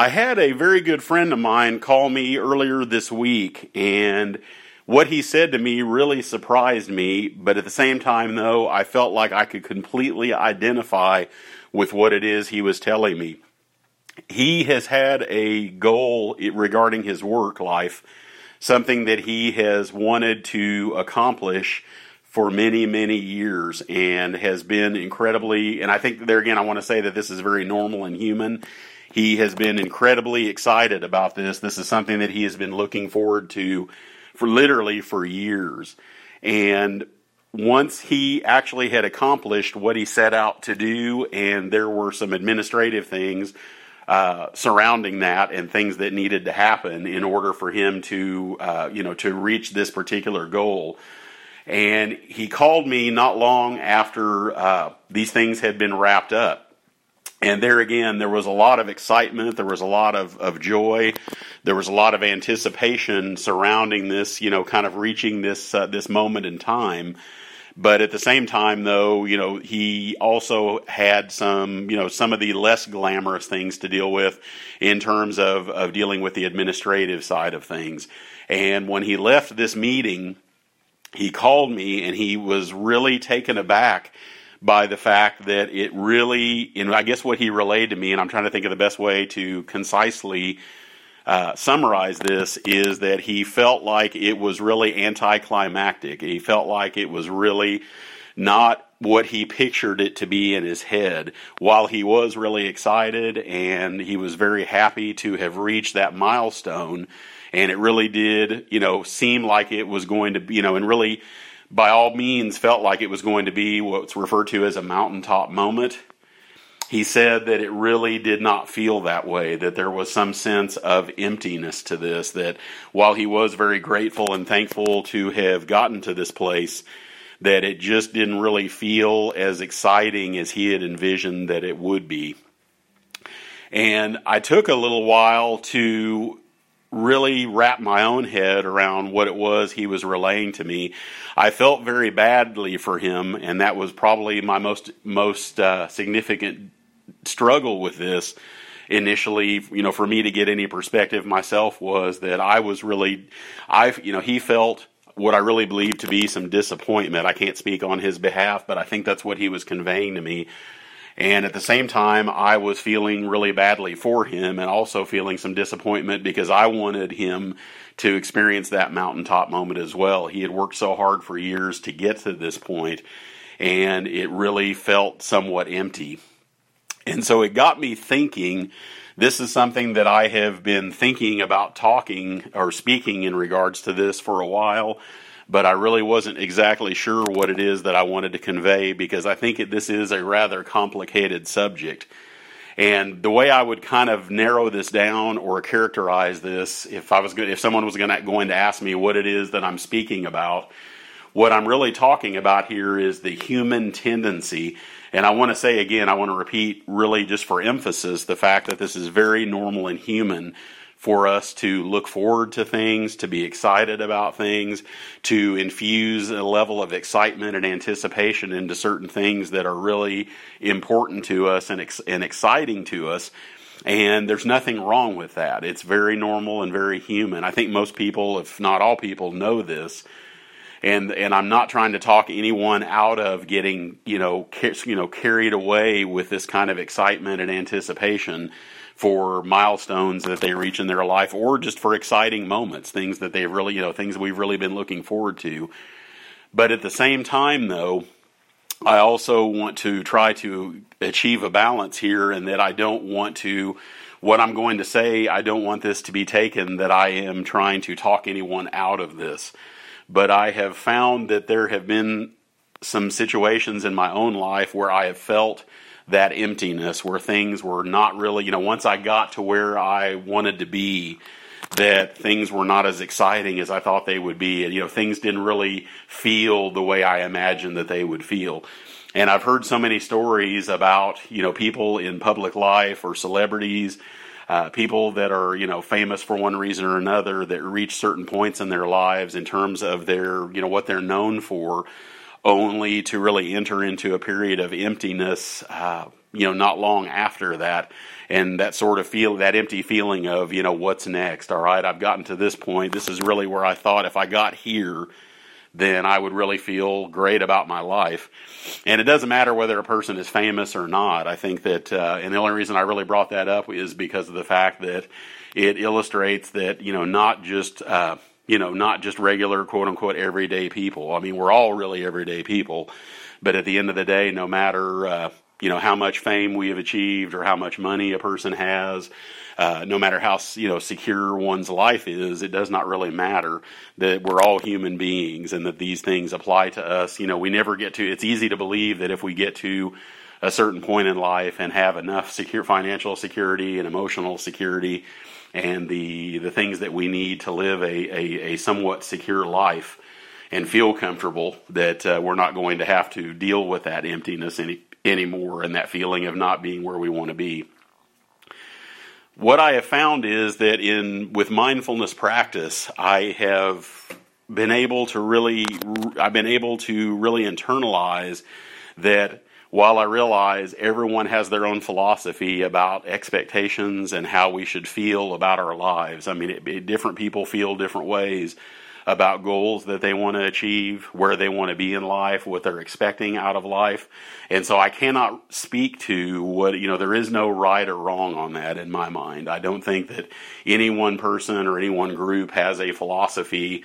I had a very good friend of mine call me earlier this week, and what he said to me really surprised me, but at the same time, though, I felt like I could completely identify with what it is he was telling me. He has had a goal regarding his work life, something that he has wanted to accomplish for many, many years and has been incredibly, and I think there again, I want to say that this is very normal and human. He has been incredibly excited about this. This is something that he has been looking forward to for literally for years. And once he actually had accomplished what he set out to do, and there were some administrative things uh, surrounding that and things that needed to happen in order for him to, uh, you know, to reach this particular goal. And he called me not long after uh, these things had been wrapped up. And there again, there was a lot of excitement. There was a lot of, of joy. There was a lot of anticipation surrounding this, you know, kind of reaching this uh, this moment in time. But at the same time, though, you know, he also had some, you know, some of the less glamorous things to deal with in terms of, of dealing with the administrative side of things. And when he left this meeting, he called me and he was really taken aback by the fact that it really, and I guess what he relayed to me, and I'm trying to think of the best way to concisely uh, summarize this, is that he felt like it was really anticlimactic. He felt like it was really not what he pictured it to be in his head. While he was really excited and he was very happy to have reached that milestone, and it really did, you know, seem like it was going to be, you know, and really by all means felt like it was going to be what's referred to as a mountaintop moment. He said that it really did not feel that way, that there was some sense of emptiness to this, that while he was very grateful and thankful to have gotten to this place, that it just didn't really feel as exciting as he had envisioned that it would be. And I took a little while to really wrap my own head around what it was he was relaying to me. I felt very badly for him, and that was probably my most most uh, significant struggle with this. Initially, you know, for me to get any perspective myself was that I was really, I, you know, he felt what I really believe to be some disappointment. I can't speak on his behalf, but I think that's what he was conveying to me and at the same time, I was feeling really badly for him and also feeling some disappointment because I wanted him to experience that mountaintop moment as well. He had worked so hard for years to get to this point, and it really felt somewhat empty. And so it got me thinking this is something that I have been thinking about talking or speaking in regards to this for a while but I really wasn't exactly sure what it is that I wanted to convey because I think it, this is a rather complicated subject. And the way I would kind of narrow this down or characterize this, if I was good, if someone was to, going to ask me what it is that I'm speaking about, what I'm really talking about here is the human tendency. And I want to say again, I want to repeat really just for emphasis the fact that this is very normal and human for us to look forward to things, to be excited about things, to infuse a level of excitement and anticipation into certain things that are really important to us and, ex- and exciting to us. And there's nothing wrong with that. It's very normal and very human. I think most people, if not all people, know this. And and I'm not trying to talk anyone out of getting you know you know carried away with this kind of excitement and anticipation for milestones that they reach in their life or just for exciting moments, things that they've really, you know, things we've really been looking forward to. But at the same time, though, I also want to try to achieve a balance here and that I don't want to, what I'm going to say, I don't want this to be taken that I am trying to talk anyone out of this. But I have found that there have been some situations in my own life where I have felt that emptiness where things were not really, you know, once I got to where I wanted to be, that things were not as exciting as I thought they would be. And, you know, things didn't really feel the way I imagined that they would feel. And I've heard so many stories about, you know, people in public life or celebrities, uh, people that are, you know, famous for one reason or another that reach certain points in their lives in terms of their, you know, what they're known for only to really enter into a period of emptiness uh, you know, not long after that. And that sort of feel, that empty feeling of, you know, what's next? All right, I've gotten to this point. This is really where I thought if I got here, then I would really feel great about my life. And it doesn't matter whether a person is famous or not. I think that, uh, and the only reason I really brought that up is because of the fact that it illustrates that, you know, not just, uh, you know, not just regular quote unquote everyday people. I mean, we're all really everyday people, but at the end of the day, no matter, uh, you know, how much fame we have achieved or how much money a person has, uh, no matter how you know secure one's life is, it does not really matter that we're all human beings and that these things apply to us. You know, we never get to. It's easy to believe that if we get to a certain point in life and have enough secure financial security and emotional security and the the things that we need to live a, a, a somewhat secure life and feel comfortable that uh, we're not going to have to deal with that emptiness any anymore and that feeling of not being where we want to be. What I have found is that in with mindfulness practice, I have been able to really I've been able to really internalize that while I realize everyone has their own philosophy about expectations and how we should feel about our lives, I mean, it, it, different people feel different ways about goals that they want to achieve, where they want to be in life, what they're expecting out of life. And so I cannot speak to what, you know, there is no right or wrong on that in my mind. I don't think that any one person or any one group has a philosophy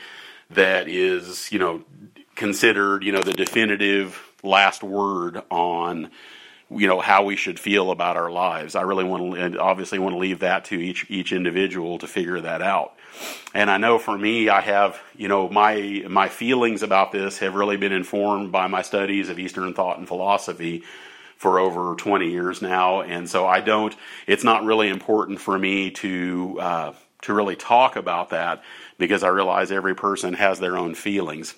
that is, you know, considered, you know, the definitive last word on you know how we should feel about our lives. I really want to obviously want to leave that to each each individual to figure that out. And I know for me, I have you know my my feelings about this have really been informed by my studies of Eastern thought and philosophy for over 20 years now, and so I don't. It's not really important for me to uh, to really talk about that because I realize every person has their own feelings,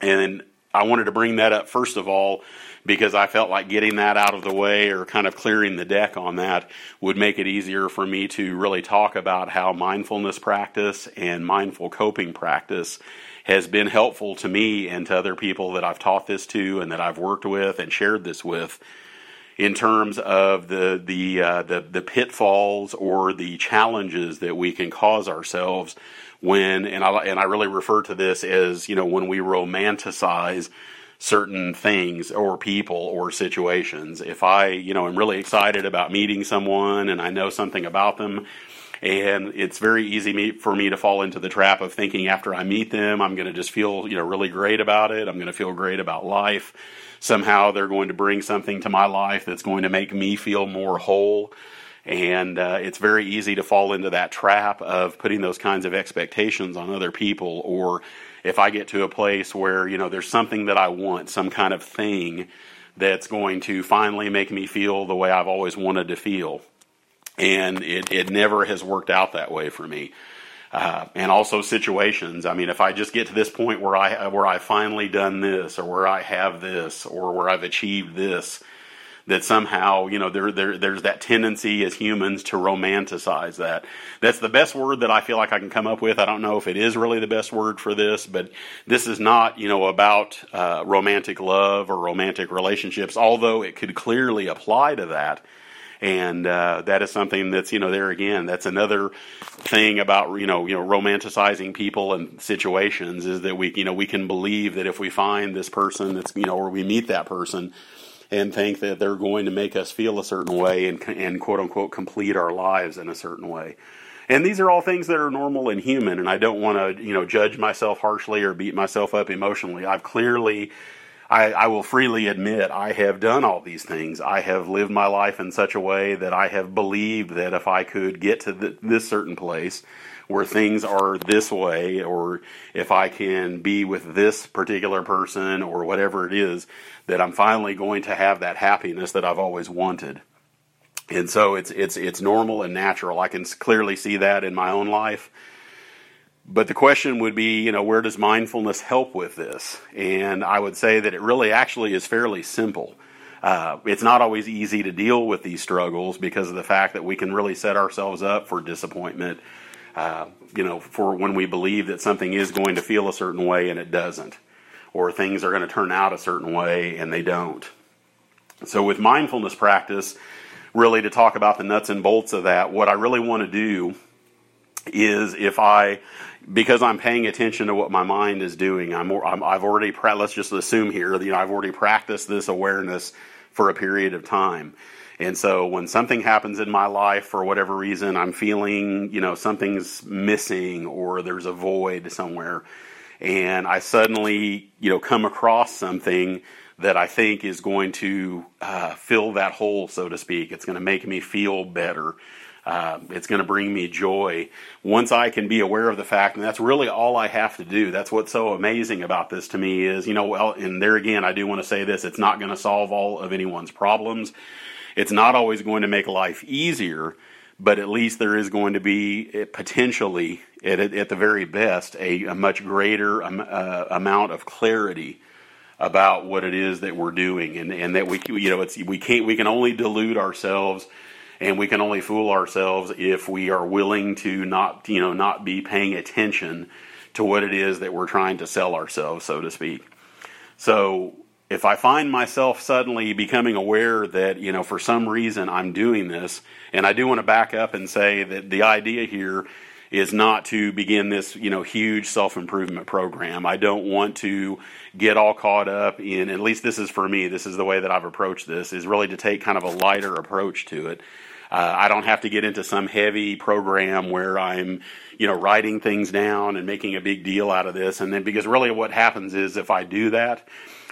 and I wanted to bring that up first of all because I felt like getting that out of the way or kind of clearing the deck on that would make it easier for me to really talk about how mindfulness practice and mindful coping practice has been helpful to me and to other people that I've taught this to and that I've worked with and shared this with in terms of the the uh, the, the pitfalls or the challenges that we can cause ourselves when and I and I really refer to this as you know when we romanticize certain things or people or situations. If I, you know, am really excited about meeting someone and I know something about them, and it's very easy for me to fall into the trap of thinking after I meet them, I'm going to just feel, you know, really great about it. I'm going to feel great about life. Somehow they're going to bring something to my life that's going to make me feel more whole. And uh, it's very easy to fall into that trap of putting those kinds of expectations on other people or if I get to a place where, you know, there's something that I want, some kind of thing that's going to finally make me feel the way I've always wanted to feel. And it, it never has worked out that way for me. Uh, and also situations. I mean, if I just get to this point where I where I finally done this, or where I have this, or where I've achieved this, that somehow you know there, there there's that tendency as humans to romanticize that. That's the best word that I feel like I can come up with. I don't know if it is really the best word for this, but this is not you know about uh, romantic love or romantic relationships, although it could clearly apply to that and uh, that is something that's you know there again that's another thing about you know you know romanticizing people and situations is that we you know we can believe that if we find this person that's you know or we meet that person and think that they're going to make us feel a certain way and, and quote unquote complete our lives in a certain way. And these are all things that are normal and human, and I don't want to, you know, judge myself harshly or beat myself up emotionally. I've clearly, I, I, will freely admit, I have done all these things. I have lived my life in such a way that I have believed that if I could get to the, this certain place, where things are this way, or if I can be with this particular person, or whatever it is, that I'm finally going to have that happiness that I've always wanted. And so it's it's it's normal and natural. I can clearly see that in my own life. But the question would be, you know, where does mindfulness help with this? And I would say that it really actually is fairly simple. Uh, it's not always easy to deal with these struggles because of the fact that we can really set ourselves up for disappointment uh, you know, for when we believe that something is going to feel a certain way and it doesn't, or things are going to turn out a certain way and they don't. So, with mindfulness practice, really to talk about the nuts and bolts of that, what I really want to do is if I, because I'm paying attention to what my mind is doing, I'm, I'm I've already let's just assume here, you know, I've already practiced this awareness for a period of time. And so when something happens in my life for whatever reason, I'm feeling, you know, something's missing or there's a void somewhere, and I suddenly, you know, come across something that I think is going to uh, fill that hole, so to speak. It's going to make me feel better. Uh, it's going to bring me joy once I can be aware of the fact, and that's really all I have to do. That's what's so amazing about this to me is, you know, well, and there again, I do want to say this: it's not going to solve all of anyone's problems. It's not always going to make life easier, but at least there is going to be eh, potentially, at, at the very best, a, a much greater um, uh, amount of clarity about what it is that we're doing, and, and that we, you know, it's we can't we can only delude ourselves and we can only fool ourselves if we are willing to not you know not be paying attention to what it is that we're trying to sell ourselves so to speak. So if i find myself suddenly becoming aware that you know for some reason i'm doing this and i do want to back up and say that the idea here is not to begin this you know huge self-improvement program i don't want to get all caught up in at least this is for me this is the way that i've approached this is really to take kind of a lighter approach to it uh, I don't have to get into some heavy program where I'm, you know, writing things down and making a big deal out of this. And then because really what happens is if I do that,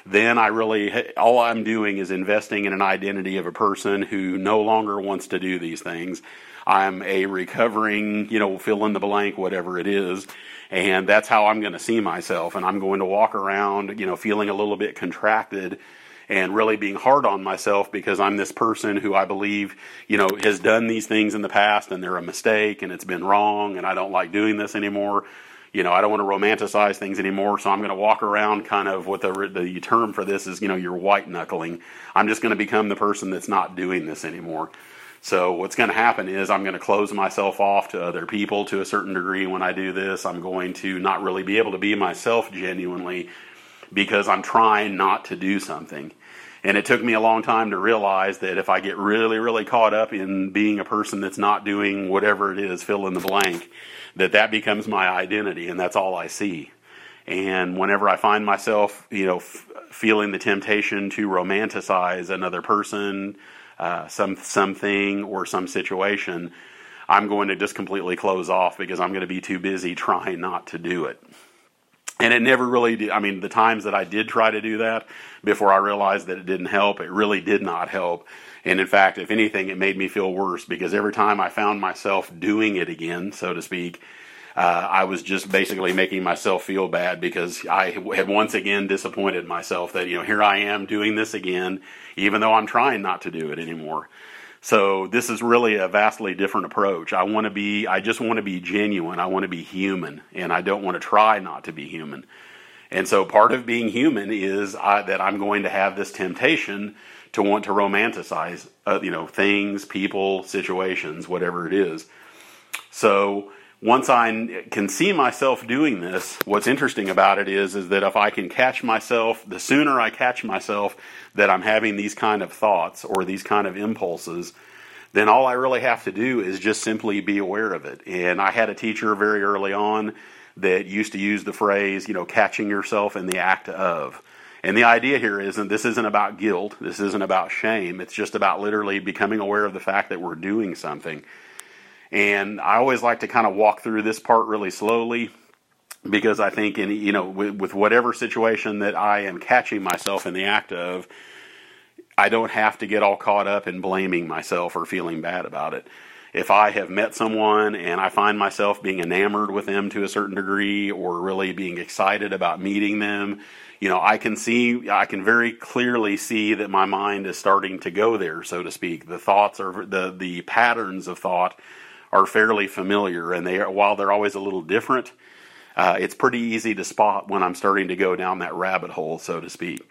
then I really, all I'm doing is investing in an identity of a person who no longer wants to do these things. I'm a recovering, you know, fill in the blank, whatever it is. And that's how I'm going to see myself. And I'm going to walk around, you know, feeling a little bit contracted and really being hard on myself because I'm this person who I believe, you know, has done these things in the past and they're a mistake and it's been wrong and I don't like doing this anymore. You know, I don't want to romanticize things anymore, so I'm going to walk around kind of what the the term for this is, you know, you're white knuckling. I'm just going to become the person that's not doing this anymore. So what's going to happen is I'm going to close myself off to other people to a certain degree when I do this. I'm going to not really be able to be myself genuinely because I'm trying not to do something. And it took me a long time to realize that if I get really, really caught up in being a person that's not doing whatever it is, fill in the blank, that that becomes my identity and that's all I see. And whenever I find myself, you know, f- feeling the temptation to romanticize another person, uh, some something or some situation, I'm going to just completely close off because I'm going to be too busy trying not to do it and it never really did. I mean, the times that I did try to do that before I realized that it didn't help, it really did not help. And in fact, if anything, it made me feel worse because every time I found myself doing it again, so to speak, uh, I was just basically making myself feel bad because I had once again disappointed myself that, you know, here I am doing this again, even though I'm trying not to do it anymore. So this is really a vastly different approach. I want to be, I just want to be genuine. I want to be human, and I don't want to try not to be human. And so part of being human is I, that I'm going to have this temptation to want to romanticize, uh, you know, things, people, situations, whatever it is. So once I can see myself doing this, what's interesting about it is, is that if I can catch myself, the sooner I catch myself that I'm having these kind of thoughts or these kind of impulses, then all I really have to do is just simply be aware of it. And I had a teacher very early on that used to use the phrase, you know, catching yourself in the act of. And the idea here isn't this isn't about guilt, this isn't about shame. It's just about literally becoming aware of the fact that we're doing something. And I always like to kind of walk through this part really slowly because I think in you know with, with, whatever situation that I am catching myself in the act of, I don't have to get all caught up in blaming myself or feeling bad about it. If I have met someone and I find myself being enamored with them to a certain degree or really being excited about meeting them, you know, I can see, I can very clearly see that my mind is starting to go there, so to speak. The thoughts are the the patterns of thought are fairly familiar, and they are, while they're always a little different, uh, it's pretty easy to spot when I'm starting to go down that rabbit hole, so to speak.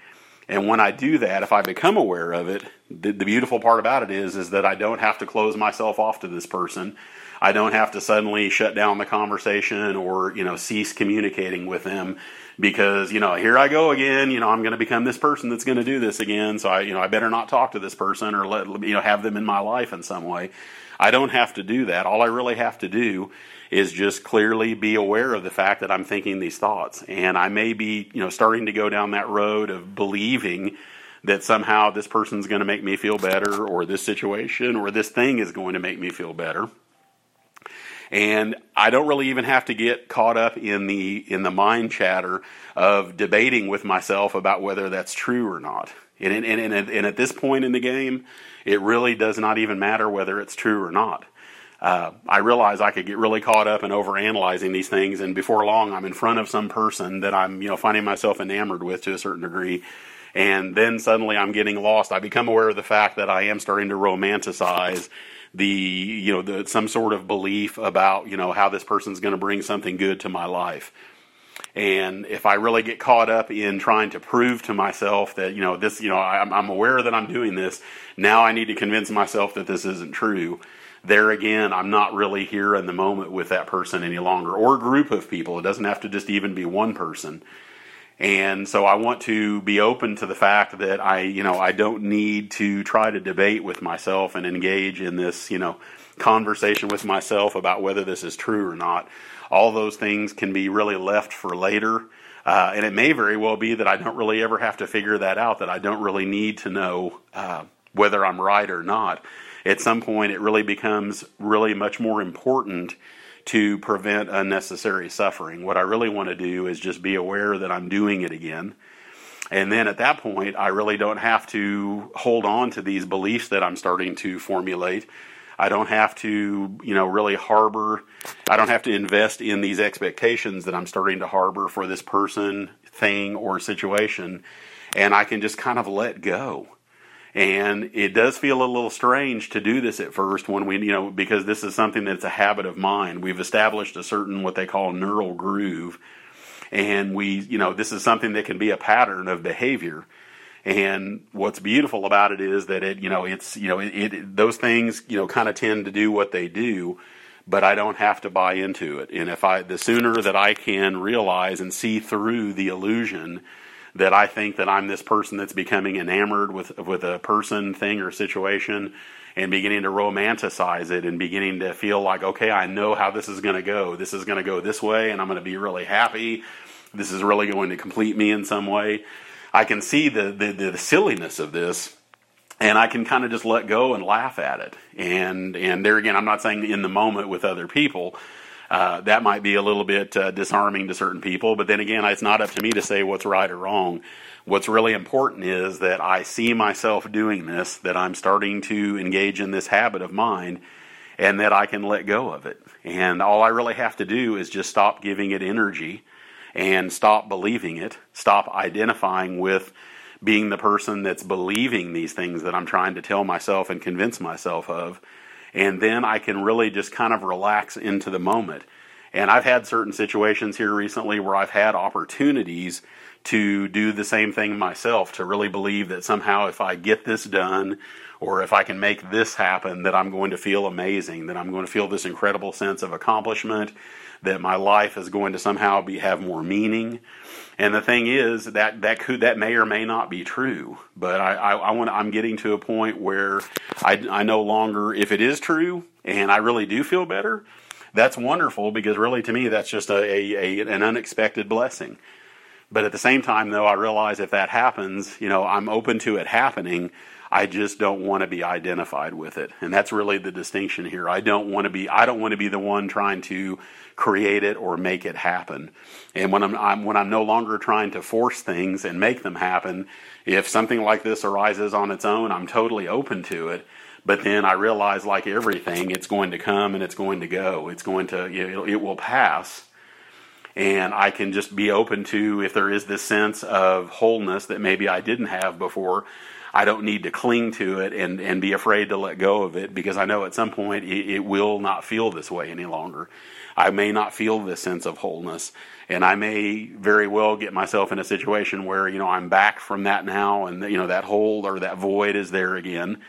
And when I do that, if I become aware of it, the, the beautiful part about it is is that I don't have to close myself off to this person. I don't have to suddenly shut down the conversation or you know cease communicating with them because you know here I go again. You know I'm going to become this person that's going to do this again. So I you know I better not talk to this person or let you know have them in my life in some way. I don't have to do that. All I really have to do is just clearly be aware of the fact that I'm thinking these thoughts, and I may be you know starting to go down that road of believing that somehow this person's going to make me feel better or this situation or this thing is going to make me feel better and I don't really even have to get caught up in the in the mind chatter of debating with myself about whether that's true or not. And, and, and, and at this point in the game, it really does not even matter whether it's true or not. Uh, I realize I could get really caught up in overanalyzing these things, and before long, I'm in front of some person that I'm, you know, finding myself enamored with to a certain degree, and then suddenly I'm getting lost. I become aware of the fact that I am starting to romanticize the you know the some sort of belief about you know how this person's going to bring something good to my life and if i really get caught up in trying to prove to myself that you know this you know I'm, I'm aware that i'm doing this now i need to convince myself that this isn't true. There again i'm not really here in the moment with that person any longer or a group of people. It doesn't have to just even be one person. And so I want to be open to the fact that I, you know, I don't need to try to debate with myself and engage in this, you know, conversation with myself about whether this is true or not. All those things can be really left for later. Uh, and it may very well be that I don't really ever have to figure that out, that I don't really need to know uh, whether I'm right or not. At some point, it really becomes really much more important to prevent unnecessary suffering. What I really want to do is just be aware that I'm doing it again. And then at that point, I really don't have to hold on to these beliefs that I'm starting to formulate. I don't have to, you know, really harbor, I don't have to invest in these expectations that I'm starting to harbor for this person, thing, or situation. And I can just kind of let go. And it does feel a little strange to do this at first when we, you know, because this is something that's a habit of mind. We've established a certain what they call neural groove. And we, you know, this is something that can be a pattern of behavior. And what's beautiful about it is that it, you know, it's, you know, it, it those things, you know, kind of tend to do what they do, but I don't have to buy into it. And if I, the sooner that I can realize and see through the illusion that I think that I'm this person that's becoming enamored with with a person, thing, or situation, and beginning to romanticize it and beginning to feel like, okay, I know how this is going to go. This is going to go this way, and I'm going to be really happy. This is really going to complete me in some way. I can see the the, the silliness of this and I can kind of just let go and laugh at it. And and there again, I'm not saying in the moment with other people, uh, that might be a little bit uh, disarming to certain people. But then again, it's not up to me to say what's right or wrong. What's really important is that I see myself doing this, that I'm starting to engage in this habit of mine, and that I can let go of it. And all I really have to do is just stop giving it energy and stop believing it, stop identifying with being the person that's believing these things that I'm trying to tell myself and convince myself of and then I can really just kind of relax into the moment. And I've had certain situations here recently where I've had opportunities to do the same thing myself, to really believe that somehow if I get this done or if I can make this happen, that I'm going to feel amazing, that I'm going to feel this incredible sense of accomplishment, that my life is going to somehow be have more meaning. And the thing is that that could that may or may not be true, but I, I, I want I'm getting to a point where I, I no longer if it is true and I really do feel better, that's wonderful because really to me that's just a, a, a an unexpected blessing. But at the same time, though, I realize if that happens, you know, I'm open to it happening. I just don't want to be identified with it. And that's really the distinction here. I don't want to be I don't want to be the one trying to create it or make it happen. And when I'm, I'm, when I'm no longer trying to force things and make them happen, if something like this arises on its own, I'm totally open to it. But then I realize, like everything, it's going to come and it's going to go. It's going to you know, it will pass. And I can just be open to if there is this sense of wholeness that maybe I didn't have before. I don't need to cling to it and, and be afraid to let go of it because I know at some point it, it will not feel this way any longer. I may not feel this sense of wholeness, and I may very well get myself in a situation where you know I'm back from that now, and you know that hole or that void is there again,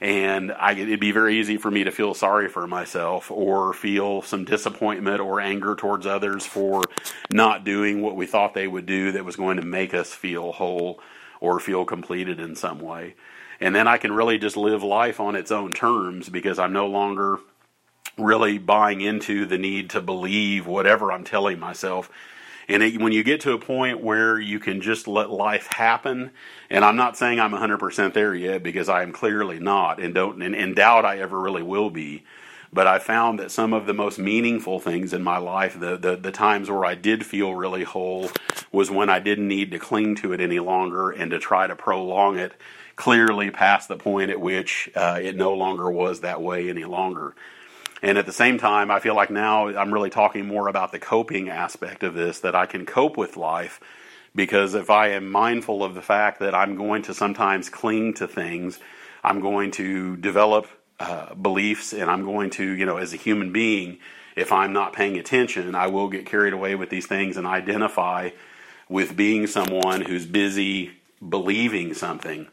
and I, it'd be very easy for me to feel sorry for myself or feel some disappointment or anger towards others for not doing what we thought they would do that was going to make us feel whole or feel completed in some way. And then I can really just live life on its own terms because I'm no longer really buying into the need to believe whatever I'm telling myself. And it, when you get to a point where you can just let life happen, and I'm not saying I'm 100% there yet because I am clearly not, and don't and, and doubt I ever really will be. But I found that some of the most meaningful things in my life, the, the, the times where I did feel really whole, was when I didn't need to cling to it any longer and to try to prolong it clearly past the point at which uh, it no longer was that way any longer. And at the same time, I feel like now I'm really talking more about the coping aspect of this, that I can cope with life. Because if I am mindful of the fact that I'm going to sometimes cling to things, I'm going to develop uh, beliefs, and I'm going to, you know, as a human being, if I'm not paying attention, I will get carried away with these things and identify with being someone who's busy believing something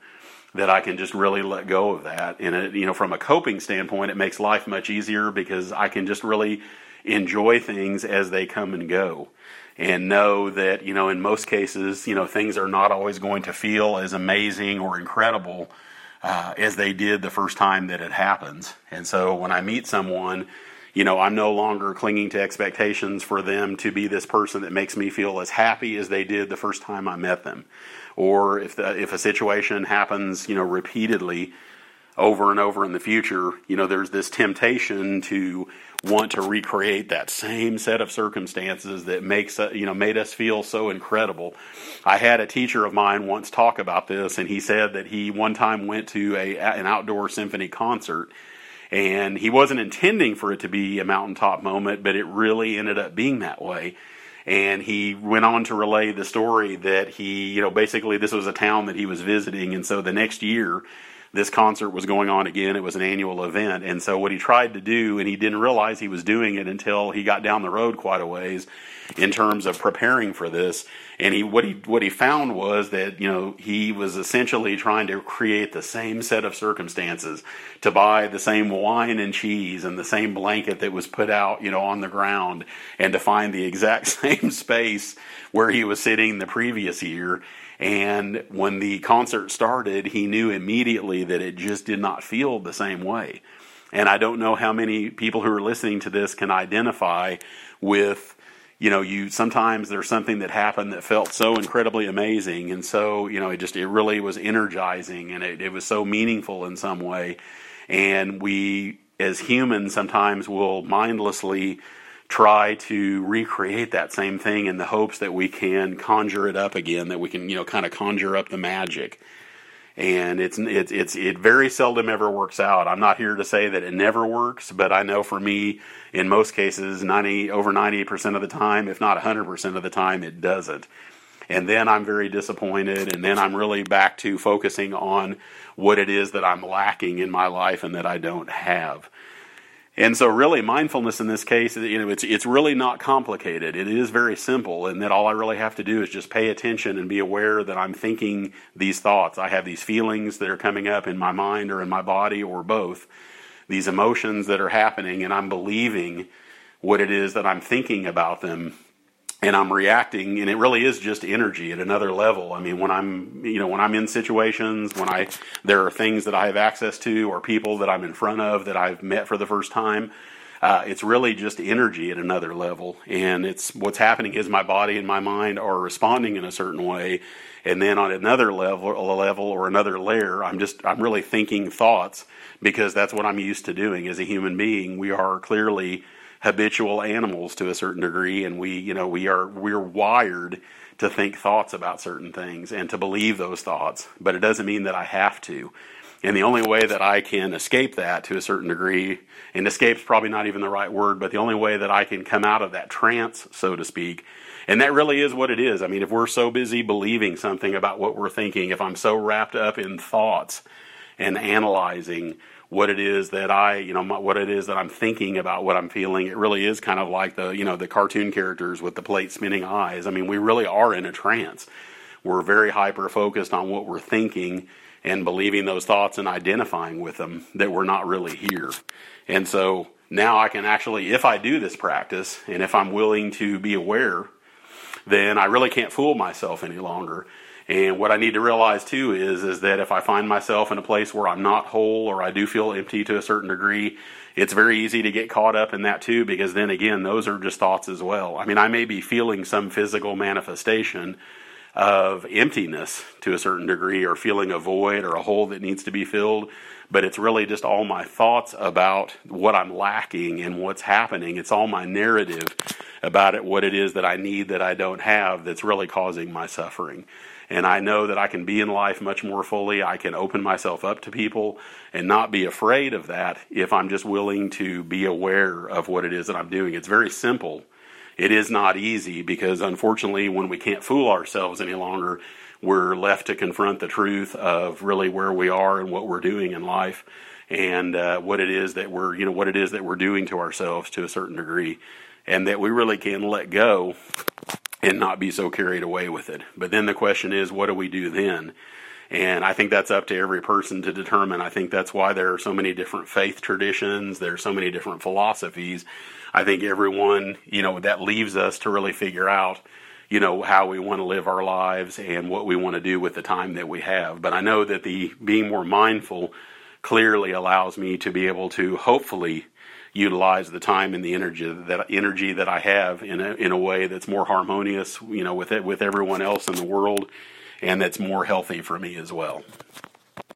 that I can just really let go of that. And it, you know, from a coping standpoint, it makes life much easier because I can just really enjoy things as they come and go and know that, you know, in most cases, you know, things are not always going to feel as amazing or incredible uh, as they did the first time that it happens. And so when I meet someone, you know, I'm no longer clinging to expectations for them to be this person that makes me feel as happy as they did the first time I met them or if the, if a situation happens, you know, repeatedly over and over in the future, you know, there's this temptation to want to recreate that same set of circumstances that makes uh, you know made us feel so incredible. I had a teacher of mine once talk about this, and he said that he one time went to a an outdoor symphony concert, and he wasn't intending for it to be a mountaintop moment, but it really ended up being that way and he went on to relay the story that he, you know, basically this was a town that he was visiting, and so the next year this concert was going on again. It was an annual event. And so what he tried to do, and he didn't realize he was doing it until he got down the road quite a ways in terms of preparing for this. And he, what he, what he found was that, you know, he was essentially trying to create the same set of circumstances to buy the same wine and cheese and the same blanket that was put out, you know, on the ground and to find the exact same space where he was sitting the previous year and when the concert started, he knew immediately that it just did not feel the same way. And I don't know how many people who are listening to this can identify with, you know, you sometimes there's something that happened that felt so incredibly amazing. And so, you know, it just, it really was energizing and it, it was so meaningful in some way. And we, as humans, sometimes will mindlessly try to recreate that same thing in the hopes that we can conjure it up again, that we can, you know, kind of conjure up the magic. And it's it's it's it very seldom ever works out. I'm not here to say that it never works, but I know for me, in most cases, ninety over ninety percent of the time, if not hundred percent of the time, it doesn't. And then I'm very disappointed, and then I'm really back to focusing on what it is that I'm lacking in my life and that I don't have. And so, really, mindfulness in this case, you know, it's it's really not complicated. It is very simple, and that all I really have to do is just pay attention and be aware that I'm thinking these thoughts. I have these feelings that are coming up in my mind or in my body or both. These emotions that are happening, and I'm believing what it is that I'm thinking about them and I'm reacting, and it really is just energy at another level. I mean, when I'm, you know, when I'm in situations, when I, there are things that I have access to, or people that I'm in front of that I've met for the first time, uh, it's really just energy at another level. And it's what's happening is my body and my mind are responding in a certain way, and then on another level, level or another layer, I'm just, I'm really thinking thoughts because that's what I'm used to doing as a human being. We are clearly habitual animals to a certain degree, and we, you know, we are we're wired to think thoughts about certain things and to believe those thoughts. But it doesn't mean that I have to. And the only way that I can escape that to a certain degree, and escape's probably not even the right word, but the only way that I can come out of that trance, so to speak, and that really is what it is. I mean, if we're so busy believing something about what we're thinking, if I'm so wrapped up in thoughts and analyzing what it is that I, you know, what it is that I'm thinking about what I'm feeling, it really is kind of like the, you know, the cartoon characters with the plate spinning eyes. I mean, we really are in a trance. We're very hyper focused on what we're thinking and believing those thoughts and identifying with them that we're not really here. And so now I can actually, if I do this practice and if I'm willing to be aware then I really can't fool myself any longer. And what I need to realize too is is that if I find myself in a place where I'm not whole or I do feel empty to a certain degree, it's very easy to get caught up in that too because then again those are just thoughts as well. I mean, I may be feeling some physical manifestation of emptiness to a certain degree or feeling a void or a hole that needs to be filled, but it's really just all my thoughts about what I'm lacking and what's happening. It's all my narrative about it, what it is that I need that I don't have that's really causing my suffering. And I know that I can be in life much more fully. I can open myself up to people and not be afraid of that if I'm just willing to be aware of what it is that I'm doing. It's very simple. It is not easy because unfortunately, when we can't fool ourselves any longer, we're left to confront the truth of really where we are and what we're doing in life and uh, what it is that we're you know what it is that we're doing to ourselves to a certain degree and that we really can let go and not be so carried away with it. But then the question is, what do we do then? And I think that's up to every person to determine. I think that's why there are so many different faith traditions, there are so many different philosophies. I think everyone, you know, that leaves us to really figure out, you know, how we want to live our lives and what we want to do with the time that we have. But I know that the being more mindful clearly allows me to be able to hopefully utilize the time and the energy that energy that I have in a, in a way that's more harmonious, you know, with it with everyone else in the world, and that's more healthy for me as well.